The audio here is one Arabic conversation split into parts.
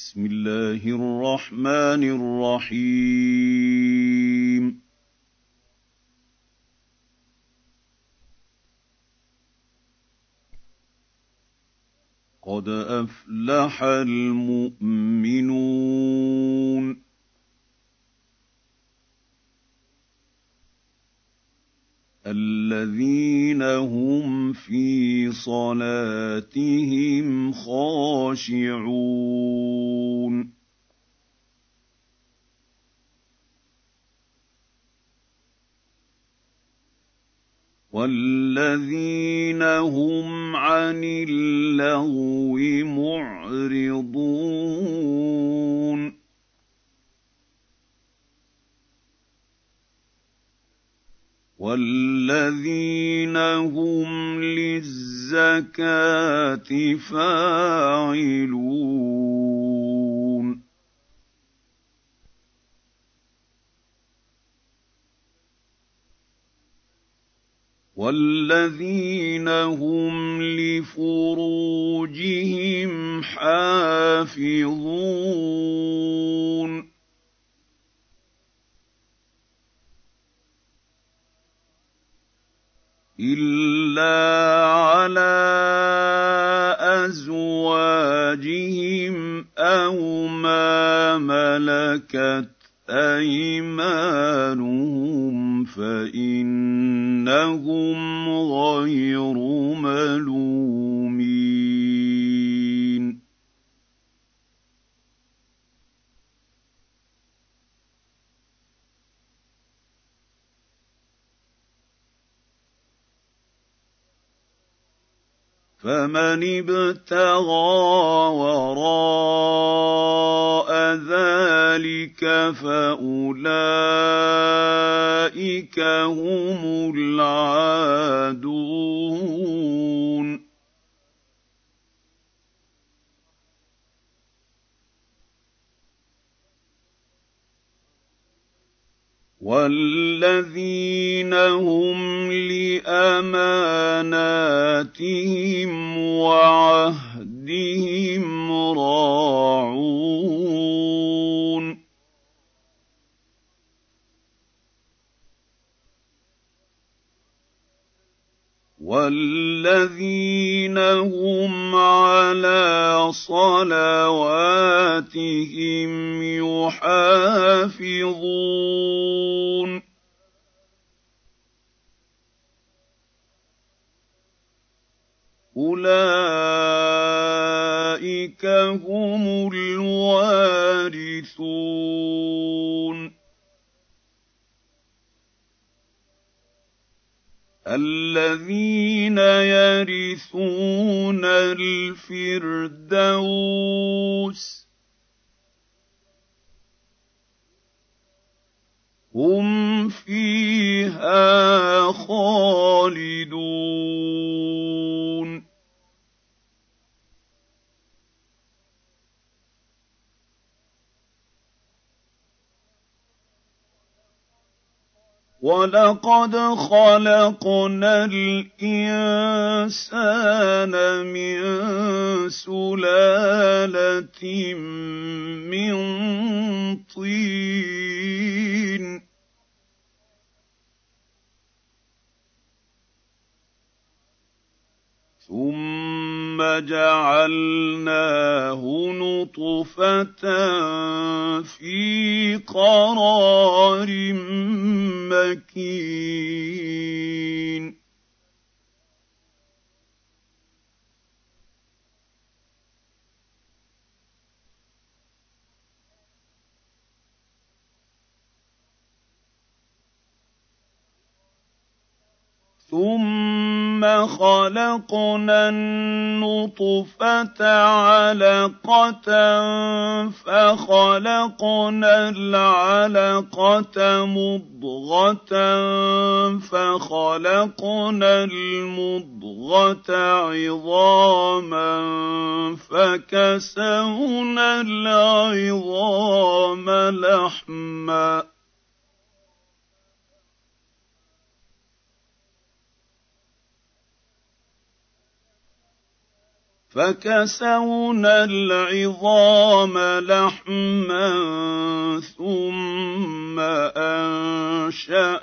بسم الله الرحمن الرحيم. قد أفلح المؤمنون. الذين هم في صلاتهم خاشعون. والذين هم عن اللغو معرضون. والذين هم للزكاه فاعلون والذين هم لفروجهم حافظون إِلَّا عَلَىٰ أَزْوَاجِهِمْ أَوْ مَا مَلَكَتْ أَيْمَانُهُمْ فَإِنَّهُمْ غَيْرُ مَلُومِينَ فَمَنِ ابْتَغَىٰ وَرَاءَ ذَٰلِكَ فَأُولَٰئِكَ هُمُ الْعَادُونَ. وَالَّذِينَ هُمْ لِأَمَانَاتِهِمْ وَعَهْدِهِمْ رَاعُونَ وَالَّذِينَ هُمْ عَلَىٰ صَلَوَاتِهِمْ يُحَافِظُونَ أُولَٰئِكَ هُمُ الْوَارِثُونَ الَّذِينَ يَرِثُونَ الْفِرْدَوْسَ هُمْ فِيهَا خَالِدُونَ. وَلَقَدْ خَلَقْنَا الْإِنسَانَ مِن سُلَالَةٍ مِّن طِينٍ ثُمَّ جَعَلْنَاهُ نُطْفَةً فِي قَرَارٍ مَّكِينٍ ثُمَّ خَلَقْنَا النُّطْفَةَ عَلَقَةً فَخَلَقْنَا الْعَلَقَةَ مُضْغَةً فَخَلَقْنَا الْمُضْغَةَ عِظَامًا فَكَسَوْنَا الْعِظَامَ لَحْمًا فكسونا العظام لحما ثم أنشأناه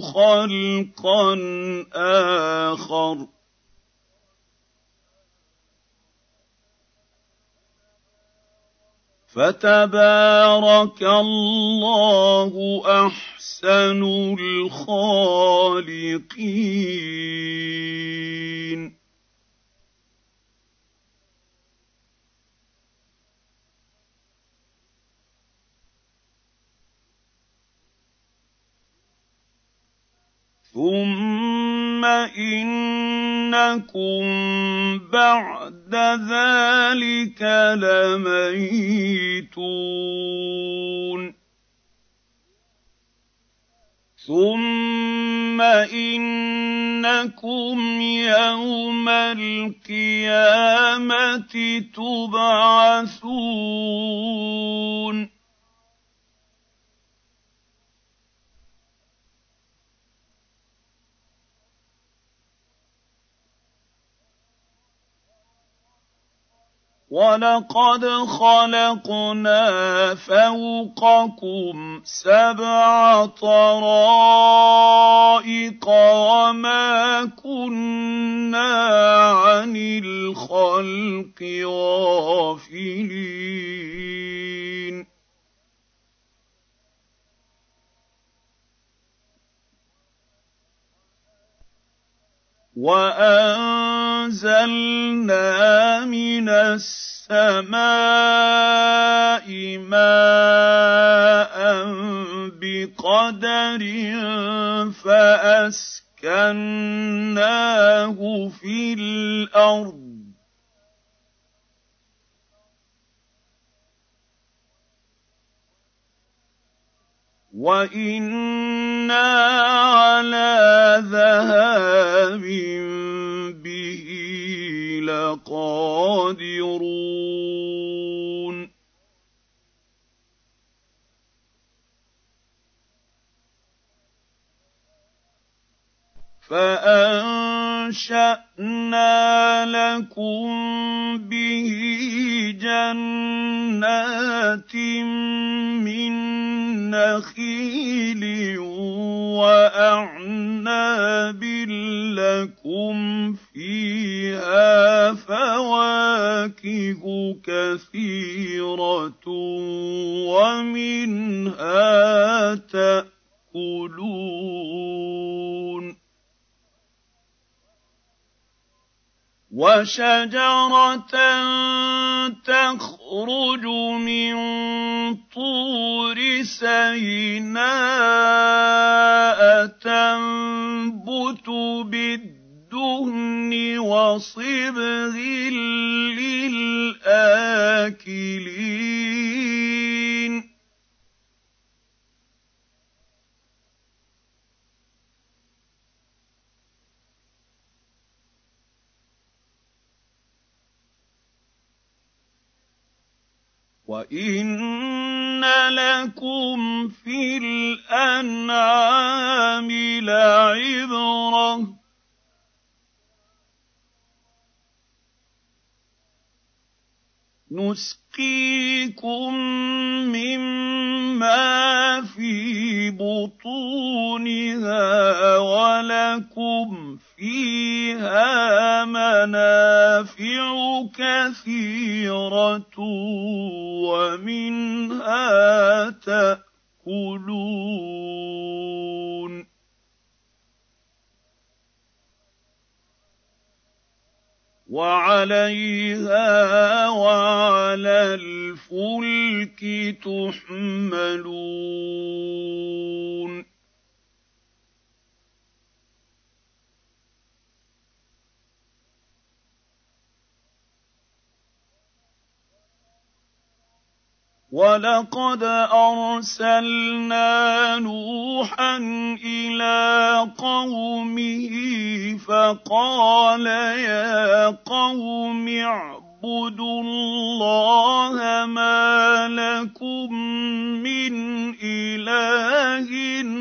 خلقا آخر. فتبارك الله أحسن الخالقين. ثم انكم بعد ذلك لميتون ثم انكم يوم القيامه تبعثون وَلَقَدْ خَلَقْنَا فَوْقَكُمْ سَبْعَ طَرَائِقَ وَمَا كُنَّا عَنِ الْخَلْقِ غَافِلِينَ وَأَنزَلْنَا مِنَ السَّمَاءِ مَاءً بِقَدَرٍ فَأَسْكَنَّاهُ فِي الْأَرْضِ وَإِنَّا عَلَىٰ ذَهَابٍ بِهِ لَقَادِرُونَ فَأَنشَأْنَا لَكُم بِهِ جَنَّاتٍ مِّن نَّخِيلٍ وَأَعْنَابٍ لَّكُمْ فِيهَا فَوَاكِهُ كَثِيرَةٌ وَمِنْهَا تَأْكُلُونَ وَشَجَرَةً تَخْرُجُ مِن طُورِ سَيْنَاءَ تَنبُتُ بِالدُّهْنِ وَصِبْغٍ لِّلْآكِلِينَ. وَإِنَّ لَكُمْ فِي الْأَنْعَامِ لَعِبْرَةً ۖ نُسْقِيكُم مِّمَّا فِي بُطُونِهَا وَلَكُمْ فِيهَا مَنَافِعُ كَثِيرَةٌ وَعَلَيْهَا وَعَلَى الْفُلْكِ تُحْمَلُونَ. وَلَقَدْ أَرْسَلْنَا نُوحًا إِلَىٰ قَوْمِهِ فَقَالَ يَا قَوْمِ اعْبُدُوا اللَّهَ مَا لَكُم مِّنْ إِلَٰهٍ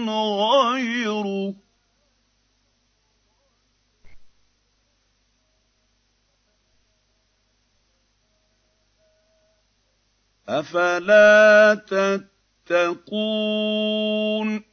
غَيْرُهُ أفلا تتقون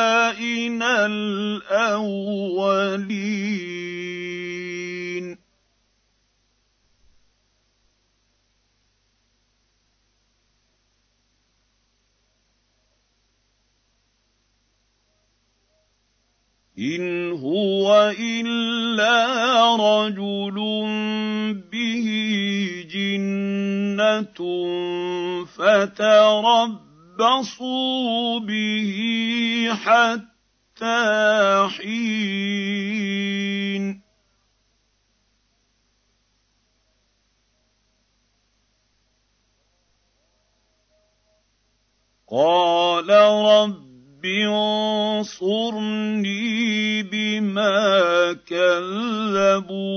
آبائنا الأولين إن هو إلا رجل به جنة فتربصوا به حتى حين قال رب انصرني بما كذبون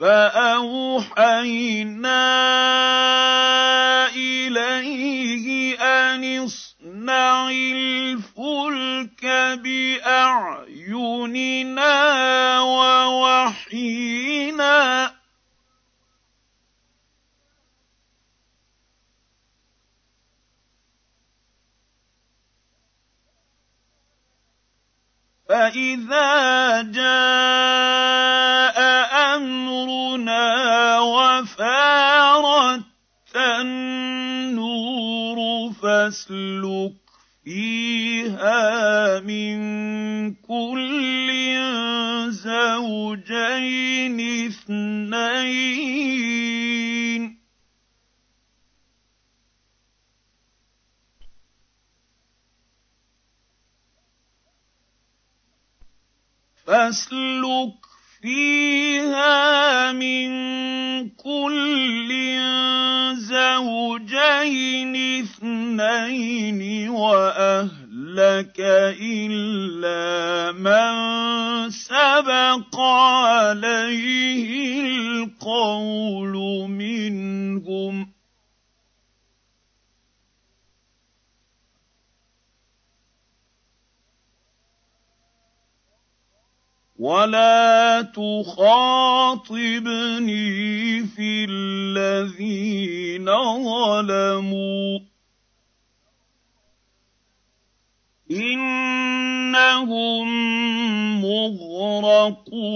فأوحينا إليه أن اصنع الفلك بأعيننا ووحينا. فإذا جاء النور فاسلك فيها من كل زوجين اثنين. فاسلك فيها من كل زوجين اثنين وأهلك إلا من سبق عليه القول منهم ولا تخاطبني في الذين ظلموا انهم مغرقون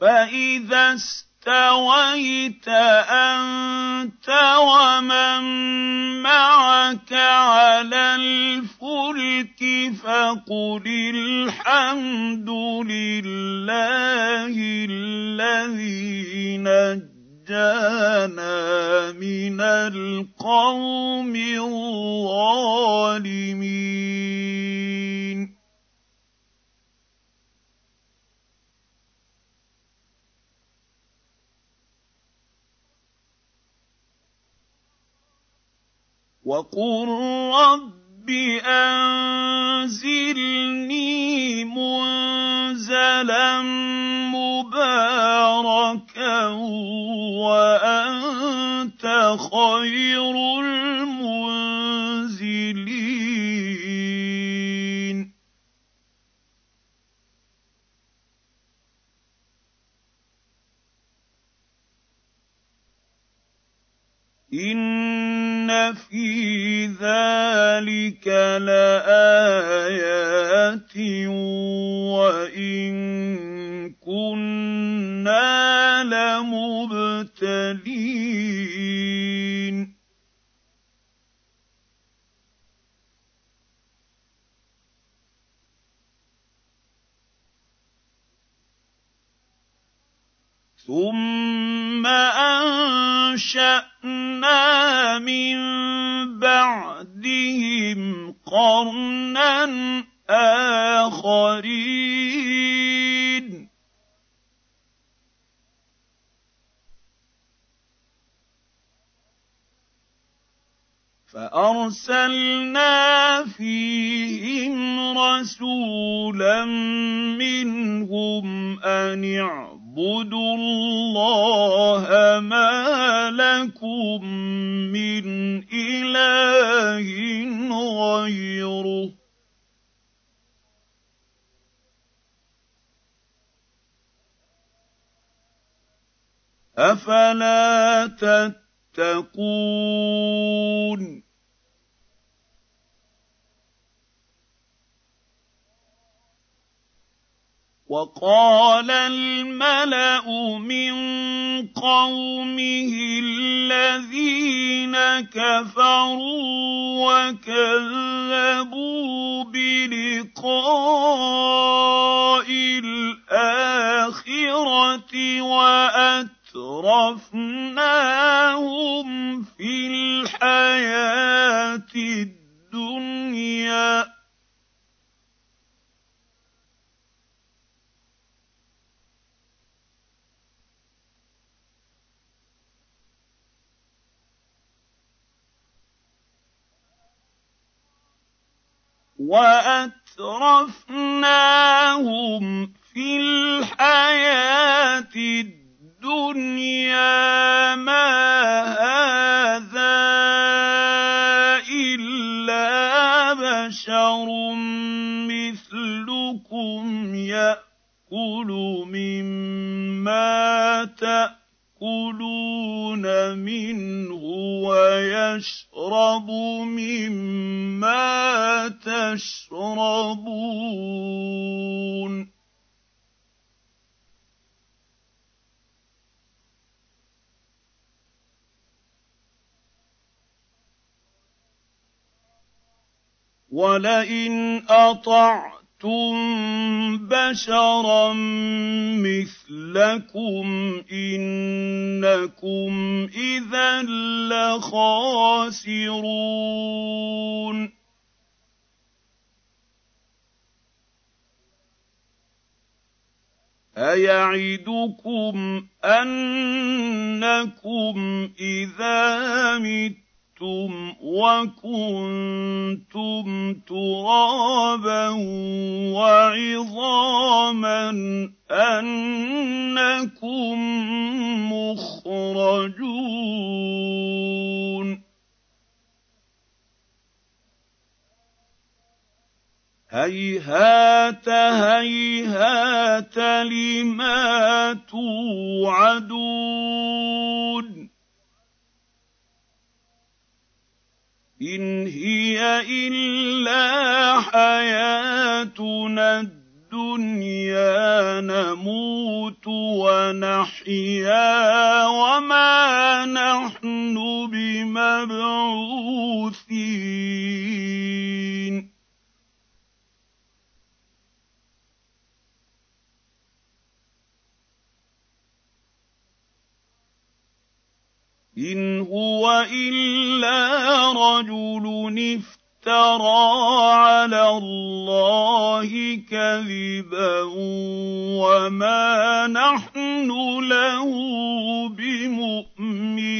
فاذا اسْتَوَيْتَ أَنتَ وَمَن مَّعَكَ عَلَى الْفُلْكِ فَقُلِ الْحَمْدُ لِلَّهِ الَّذِي نَجَّانَا مِنَ الْقَوْمِ الظَّالِمِينَ. وقل رب انزلني منزلا مباركا وانت خير المنزلين ان في ذلك لايات وان كنا لمبتلين ثم انشانا من بعدهم قرنا اخرين فارسلنا فيهم رسولا منهم ان اعبدوا الله ما لكم من اله غيره افلا تتقون وقال الملأ من قومه الذين كفروا وكذبوا بلقاء الآخرة وأترفناهم في الحياة الدنيا. وأترفناهم في الحياة الدنيا. ما هذا إلا بشر مثلكم يأكل مما تاكلون منه ويشرب مما تشربون. ولئن اطعتم بشرا مثلكم انكم اذا لخاسرون ايعدكم انكم اذا متم متم وكنتم ترابا وعظاما انكم مخرجون هيهات هيهات لما توعدون إن هي إلا حياتنا الدنيا نموت ونحيا وما نحن بمبعوثين. إن هو إلا رجل افترى على الله كذبا وما نحن له بمؤمنين.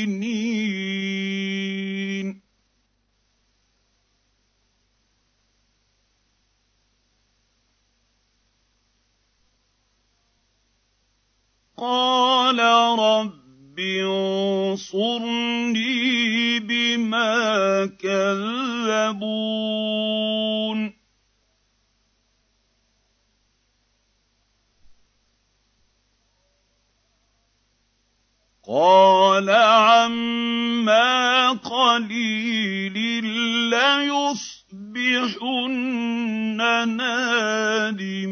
قال رب انصرني بما كذبون. قال عما قليل ليصبحن نادمين.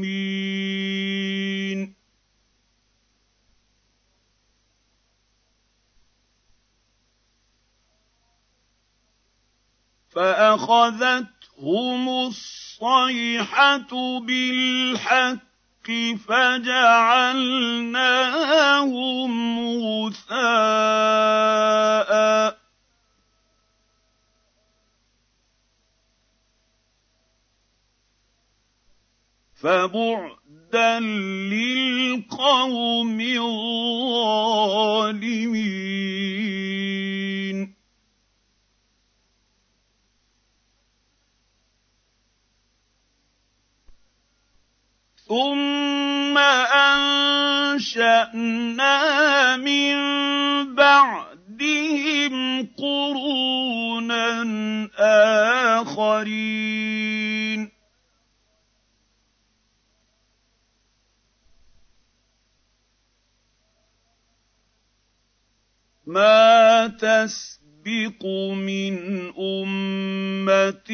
فأخذتهم الصيحة بالحق فجعلناهم غثاء. فبعدا للقوم الظالمين. ثم انشانا من بعدهم قرونا اخرين ما تسبق من أمة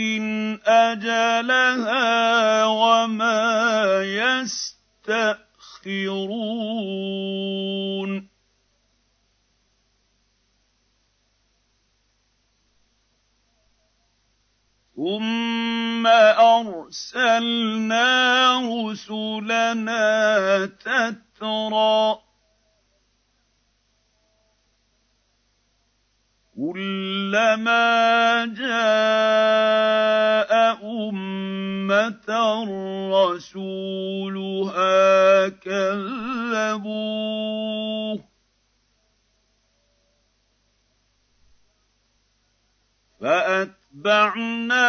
أجلها وما يستأخرون. ثم أرسلنا رسلنا تترى كلما جاء أمة رسولها كذبوه. فأتبعنا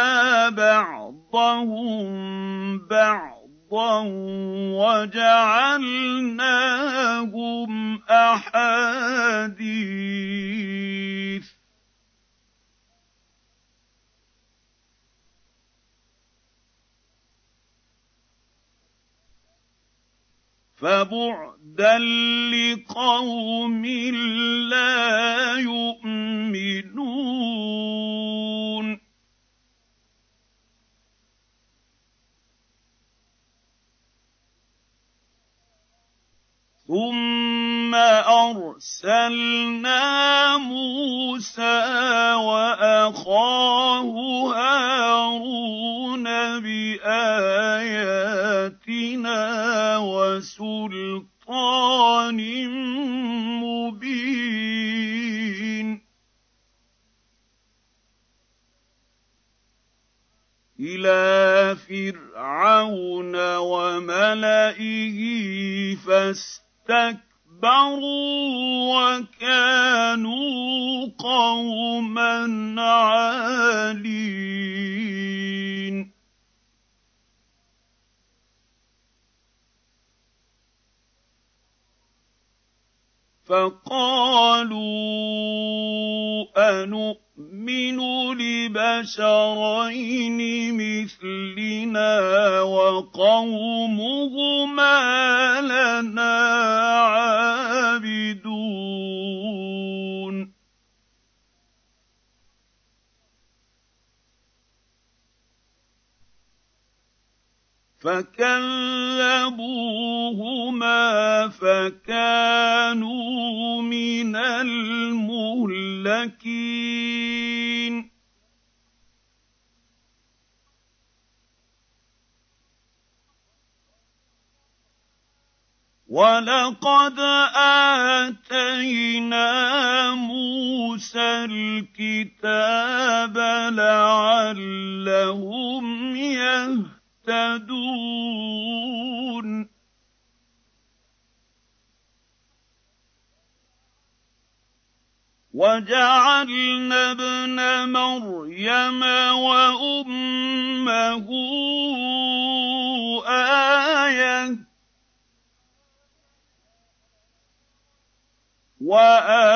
بعضهم بعضا وجعلناهم أحاديث. فبعدا لقوم لا يؤمنون. ثم أرسلنا موسى وأخاه هارون بآياتنا وسلطان مبين. إلى فرعون وملئه فاستكبروا واويناهما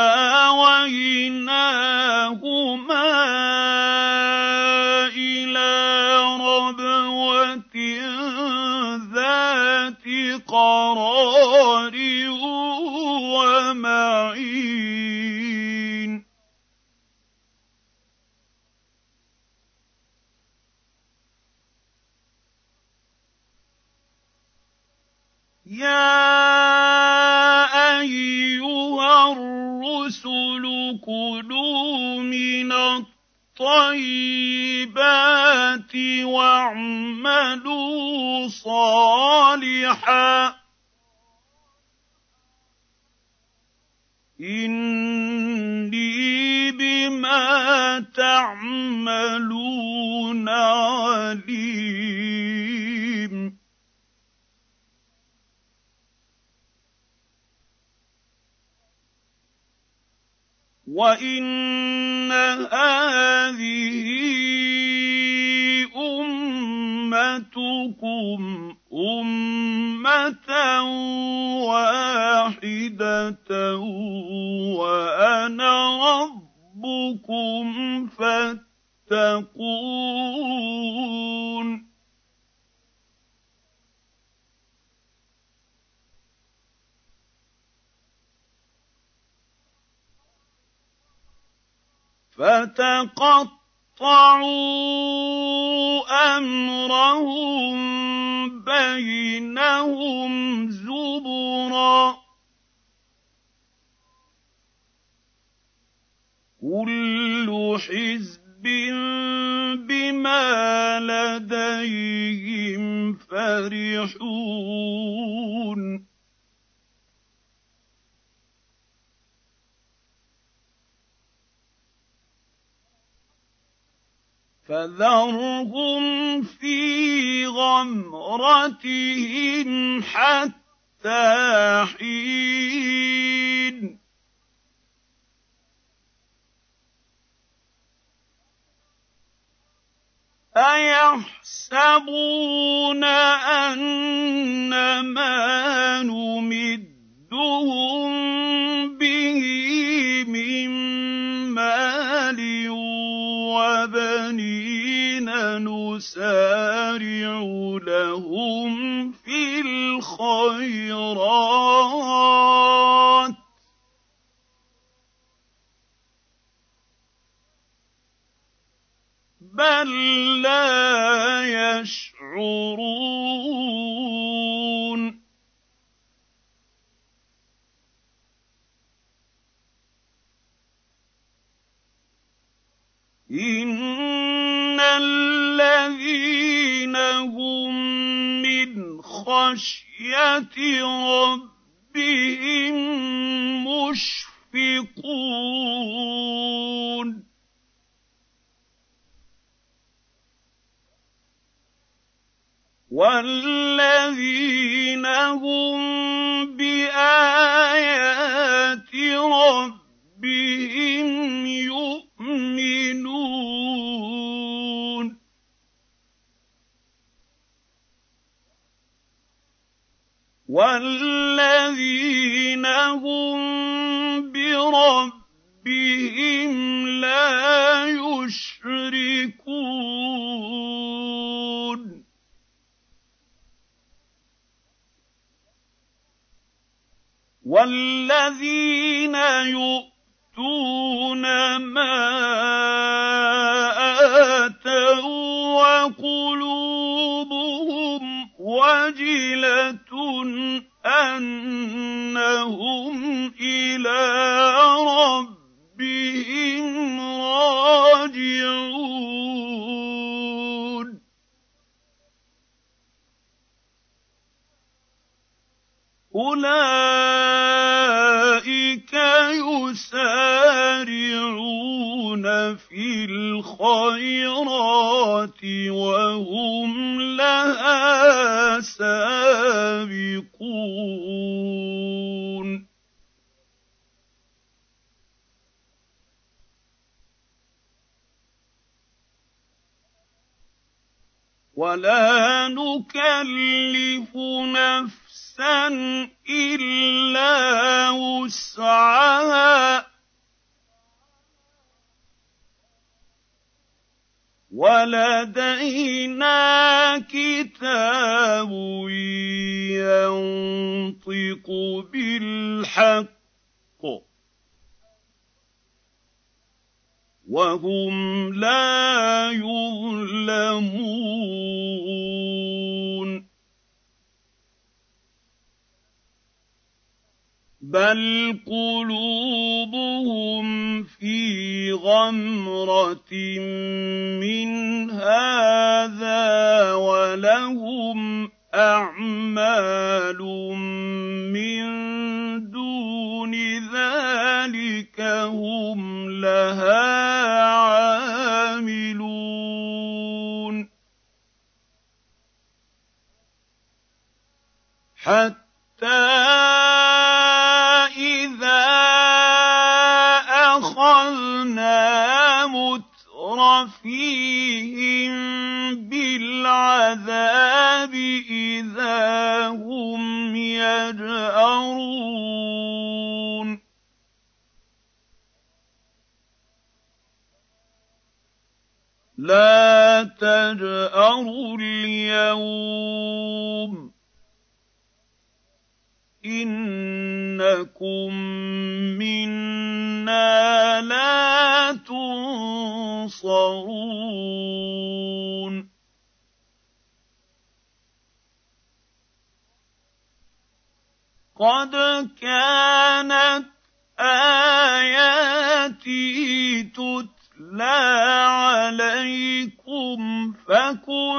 كُلُوا مِنَ الطَّيِّبَاتِ وَاعْمَلُوا صَالِحًا إِنِّي بِمَا تَعْمَلُونَ عَلِيمٌ وَإِنَّ هَٰذِهِ أُمَّتُكُمْ أُمَّةً وَاحِدَةً وَأَنَا رَبُّكُمْ فَاتَّقُونِ فَتَقَطَّعُوا أَمْرَهُم بَيْنَهُمْ زُبُرًا ۖ. كُلُّ حِزْبٍ بِمَا لَدَيْهِمْ فَرِحُونَ. فَذَرْهُمْ فِي غَمْرَتِهِمْ حَتَّىٰ حِينٍ. أَيَحْسَبُونَ أَنَّمَا نُمِدُّهُم وَبَنِينَ نُسَارِعُ لَهُمْ فِي الْخَيْرَاتِ ۚ بَل لَّا يَشْعُرُونَ إِنَّ الَّذِينَ هُم مِّنْ خَشْيَةِ رَبِّهِم مُّشْفِقُونَ وَالَّذِينَ هُم بِآيَاتِ وَهُمْ لَا يُظْلَمُونَ. بل قلوبهم في غمرة من هذا ولهم أعمال من ذلك هم لها عاملون. حتى فِيهِم بِالْعَذَابِ إِذَا هُمْ يَجْأَرُونَ. لَا تَجْأَرُوا الْيَوْمَ. إِنَّكُم مِّنَّا لَا تُنصَرُونَ. قَدْ كَانَتْ آيَاتِي تُتْلَىٰ عَلَيْكُمْ فَكُنتُمْ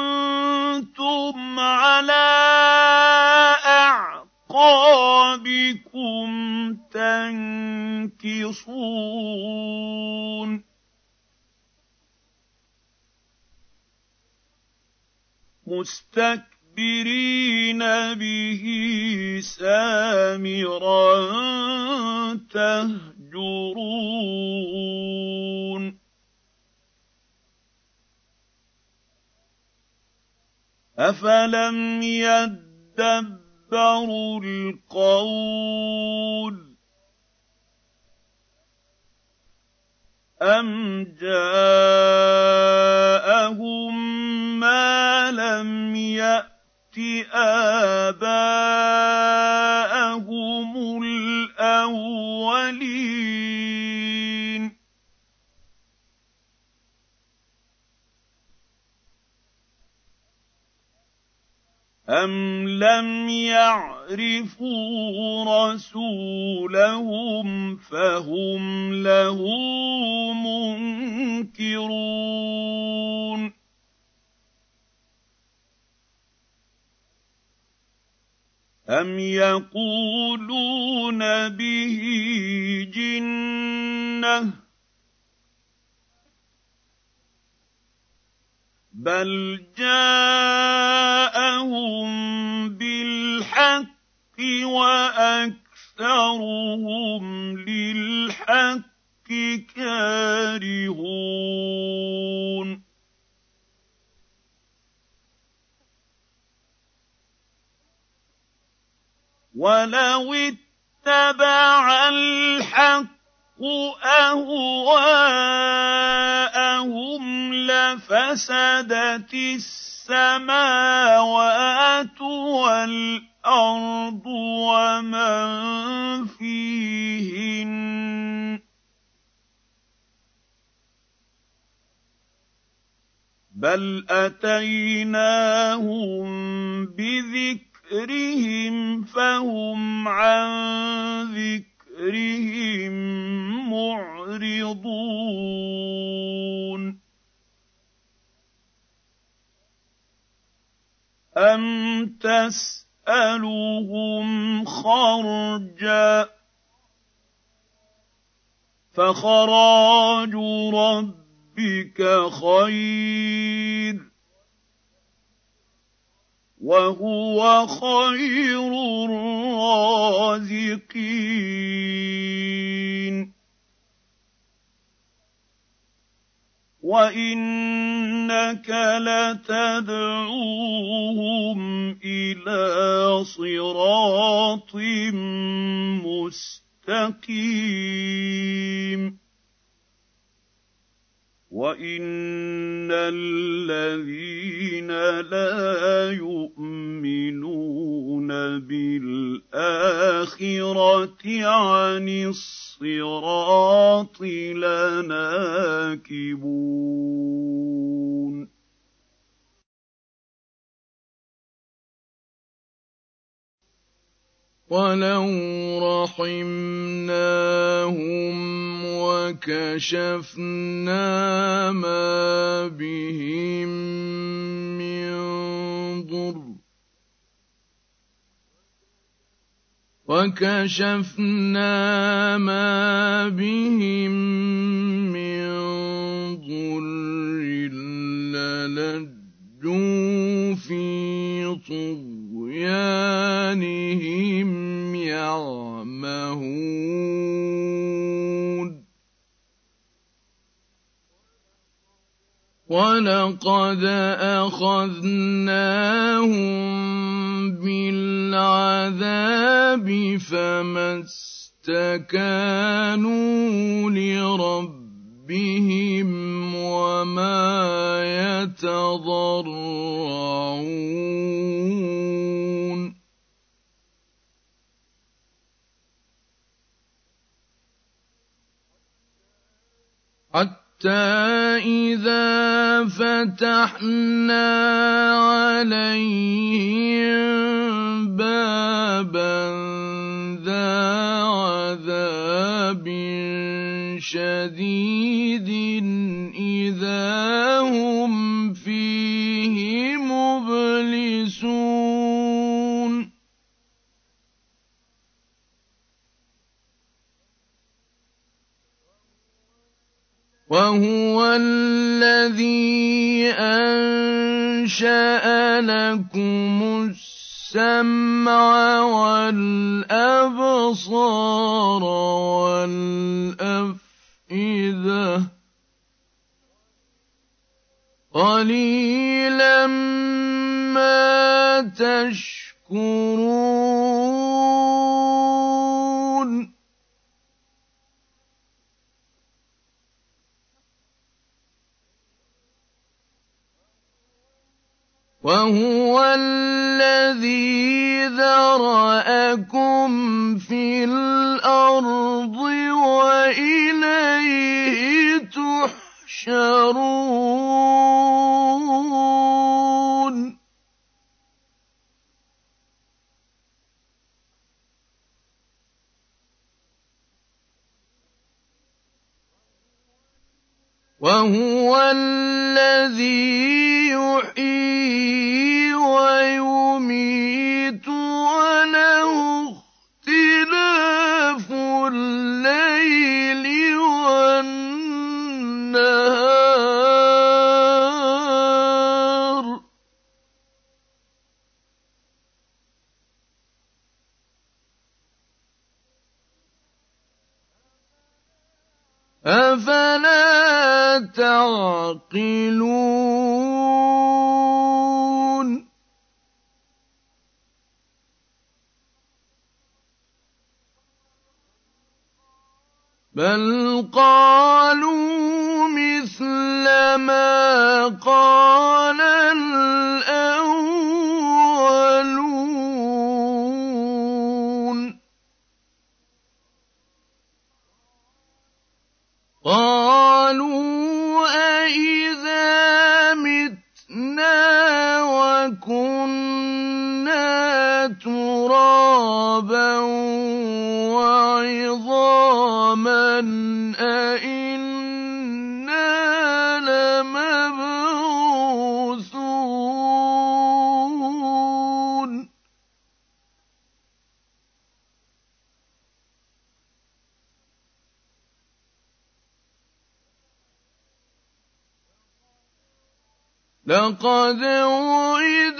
عَلَىٰ أَعْقَابِكُمْ تَنكِصُونَ مُسْتَكْبِرِينَ بِهِ سَامِرًا تَهْجُرُونَ أَفَلَمْ يَدَّبِّرُوا الْقَوْلَ أَمْ جَاءَهُم مَّا لَمْ يَأْتِ آبَاءَهُمُ الْأَوَّلِينَ أَمْ لَمْ يَعْرِفُوا رَسُولَهُمْ فَهُمْ لَهُ مُنكِرُونَ أَمْ يَقُولُونَ بِهِ جِنَّةٌ بَلْ جَاءَهُم بِالْحَقِّ وَأَكْثَرُهُمْ لِلْحَقِّ كَارِهُونَ وَلَوِ اتَّبَعَ الْحَقُّ أَهْوَاءَهُمْ لَفَسَدَتِ السَّمَاوَاتُ وَالْأَرْضُ وَمَن فِيهِنَّ ۚ. بَلْ أَتَيْنَاهُم بِذِكْرِهِمْ فَهُمْ عَن ذِكْرِهِم مُّعْرِضُونَ. أَمْ تَسْأَلُهُمْ خَرْجًا فَخَرَاجُ رَبِّكَ خَيْرٌ ۖ وَهُوَ خَيْرُ الرَّازِقِينَ وَإِنَّكَ لَتَدْعُوهُمْ إِلَىٰ صِرَاطٍ مُّسْتَقِيمٍ وَإِنَّ الَّذِينَ لَا يُؤْمِنُونَ بِالْآخِرَةِ عَنِ الصِّرَاطِ لَنَاكِبُونَ ولو رحمناهم وكشفنا ما بهم من ضر وكشفنا ما بهم من ضر للجوا في طغيانهم يعمهون. ولقد أخذناهم بالعذاب فما استكانوا لربهم وما يتضرعون حتى إذا فتحنا عليهم بابا ذا عذاب شديد إذا هم فيه مبلسون. وهو الذي أنشأ لكم السمع والأبصار والأفئدة. قليلا ما تشكرون وهو الذي ذرأكم في الأرض وإليه تحشرون. وهو الذي يحيي ويميت وله اختلاف الليل والنهار. أفلا تعقلون بل قالوا مثل ما قال الأولون قالوا أإذا متنا وكنا ترابا وعظاما أإنا لقد وعدنا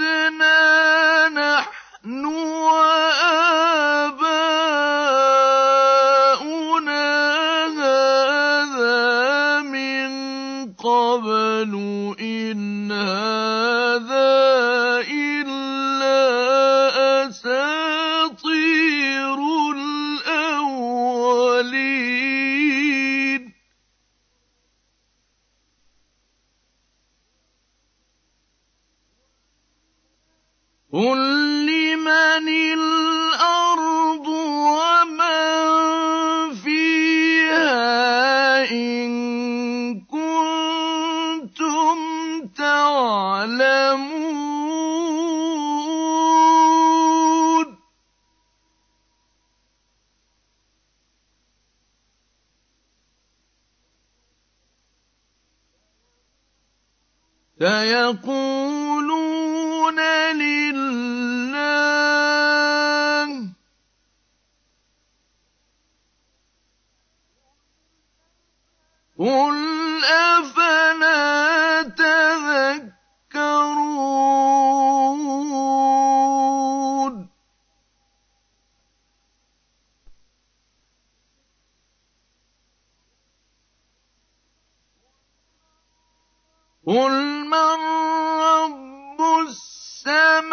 قل من رب السماوات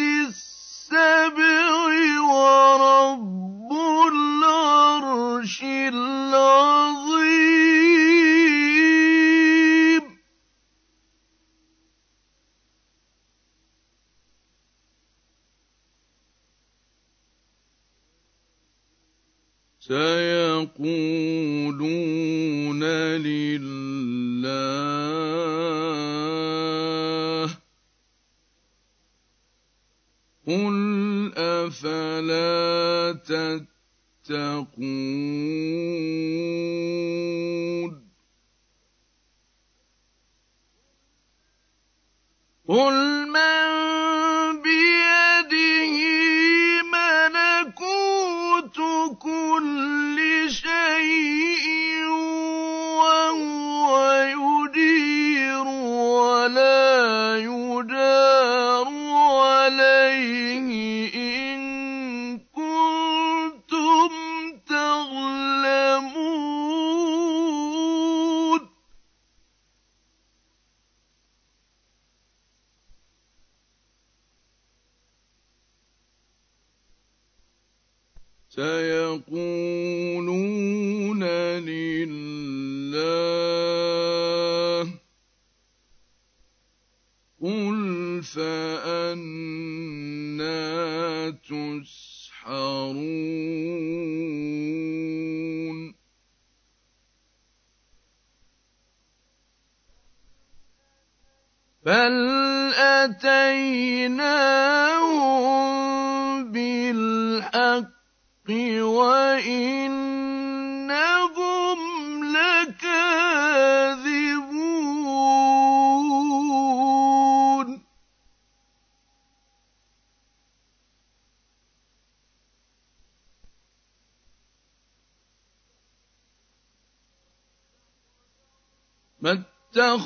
السبع ورب العرش العظيم سيقولون تتقون. فأنا تسحرون بل أتيناهم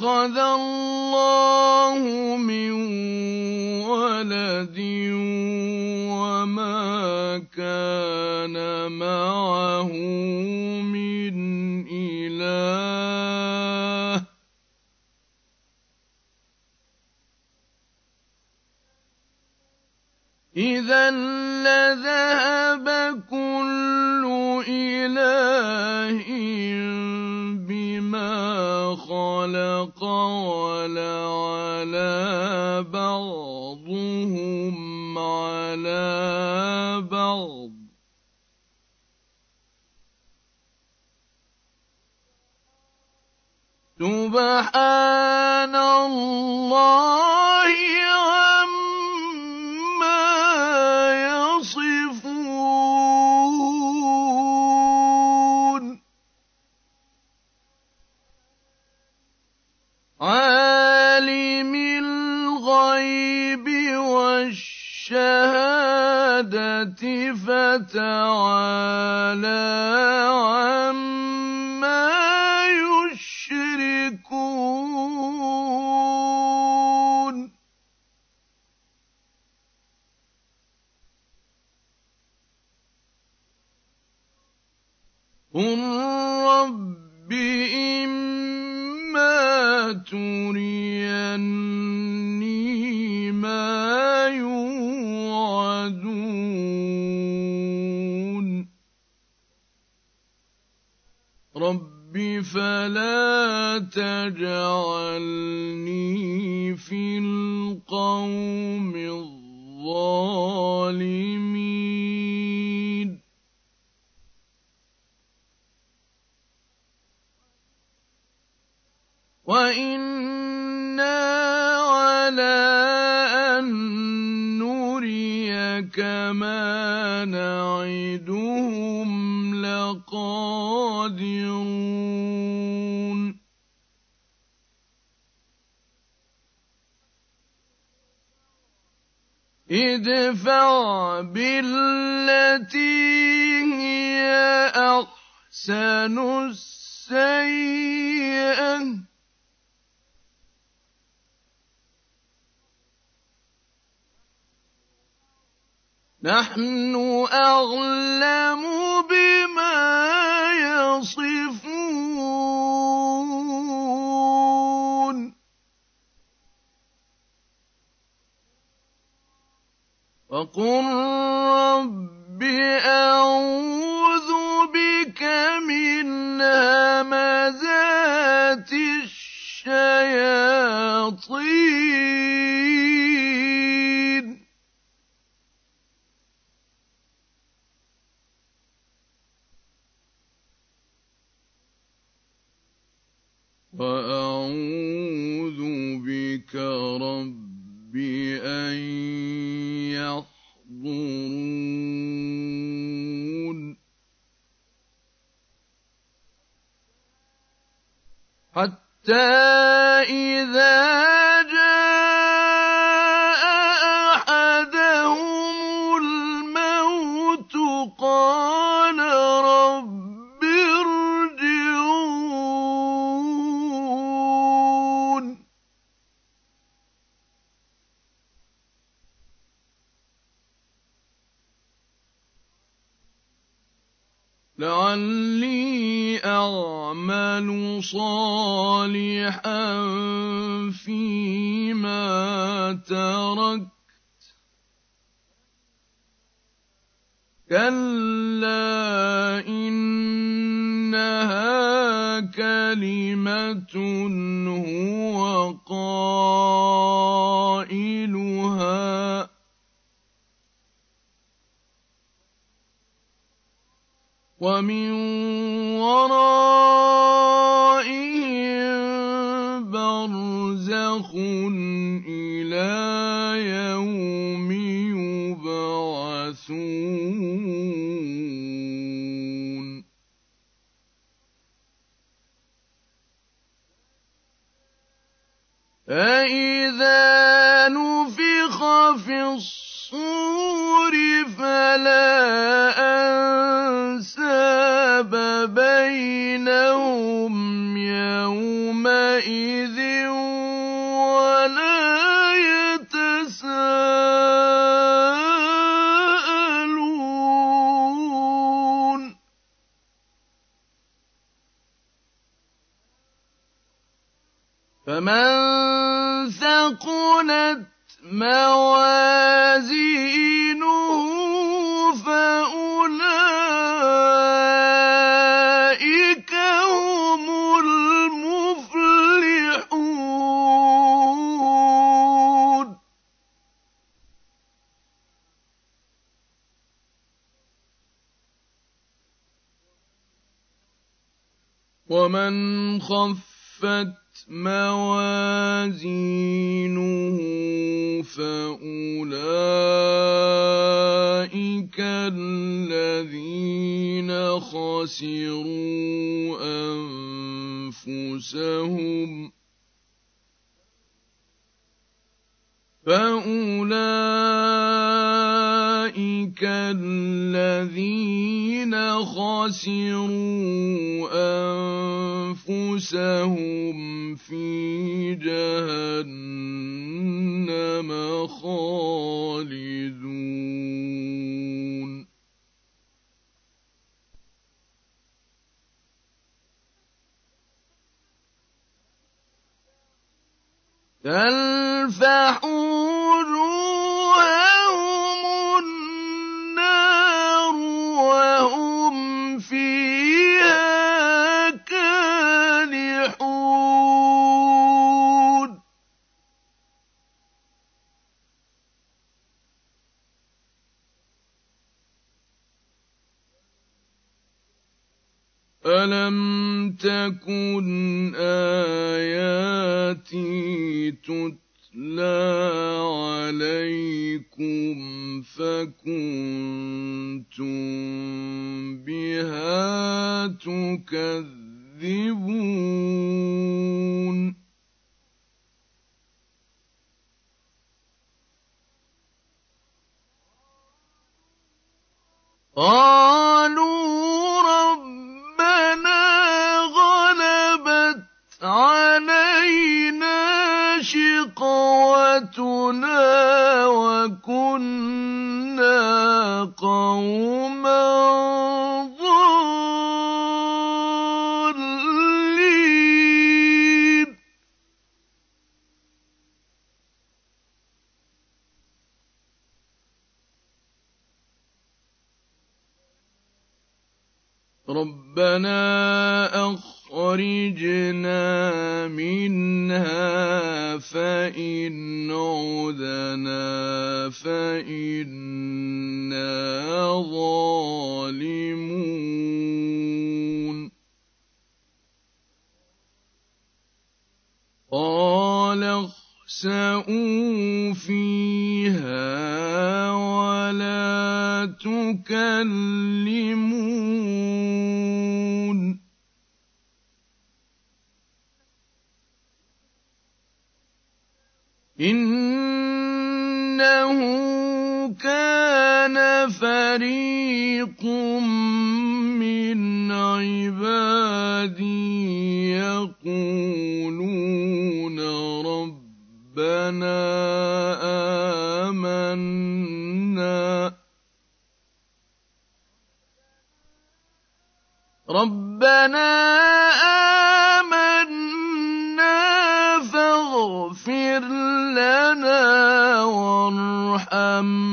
اتخذ الله والشهادة فتعالى عما يشركون. قل رب إما تريني رب فلا تجعلني في القوم الظالمين وإنا على أن نريك ما نعدهم لَقَادِرُونَ ادفع بالتي هي أحسن السيئة. نحن أعلم بما يصفون. وقل حتى فإذا تلفح اخْسَئُوا فِيهَا وَلَا تُكَلِّمُونِ إِنَّهُ رَبَّنَا آمَنَّا فَاغْفِرْ لَنَا وَارْحَمْنَا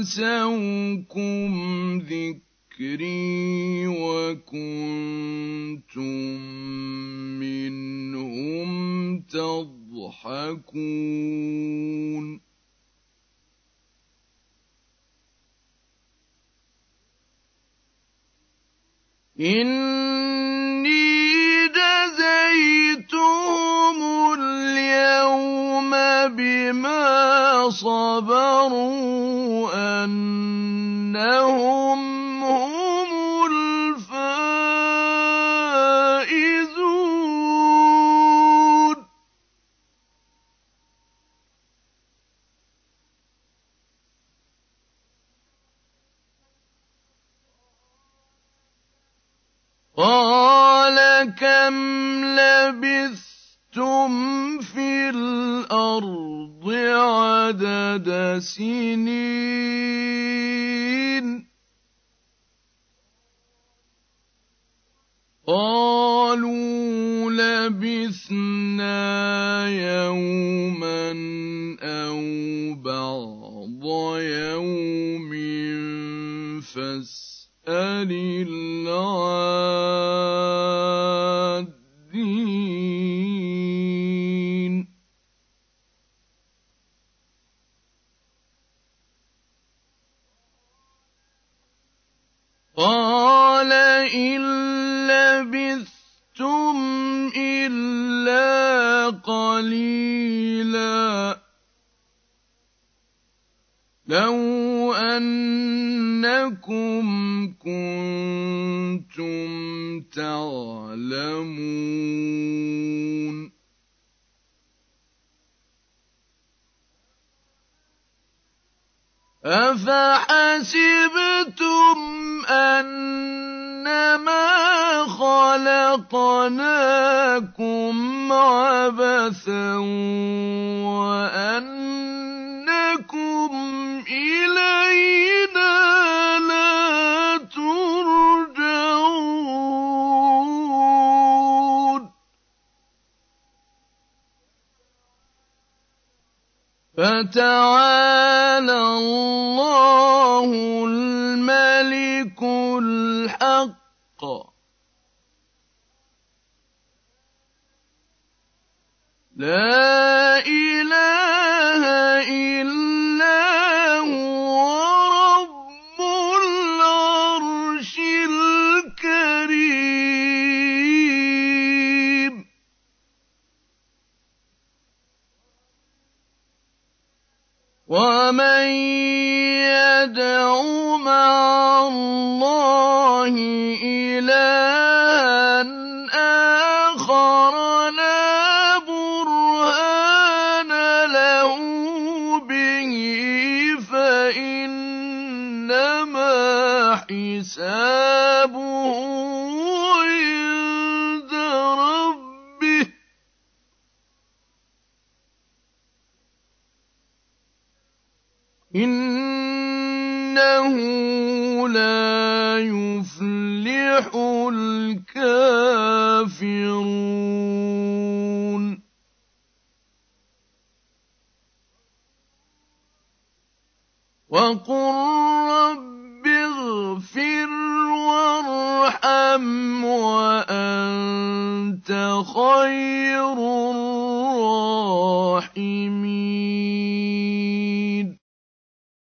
أَنسَوْكُمْ ذِكْرِي وَكُنتُم مِّنْهُمْ تَضْحَكُونَ إِنِّي بِمَا صَبَرُوا أَنَّهُمْ هُمُ الْفَائِزُونَ. قَالَ كَمْ لَبِثْتُمْ الْأَرْضِ عَدَدَ سِنِينَ. قَالُوا لَبِثْنَا يَوْمًا أَوْ بَعْضَ يَوْمٍ فَاسْأَلِ الْعَادِّينَ قَالَ إِن لَّبِثْتُمْ إِلَّا قَلِيلًا. لَّوْ أَنَّكُمْ كُنتُمْ تَعْلَمُونَ. أَفَحَسِبْتُمْ أَنَّمَا خَلَقْنَاكُمْ عَبَثًا وَأَنَّكُمْ فَتَعَالَى اللَّهُ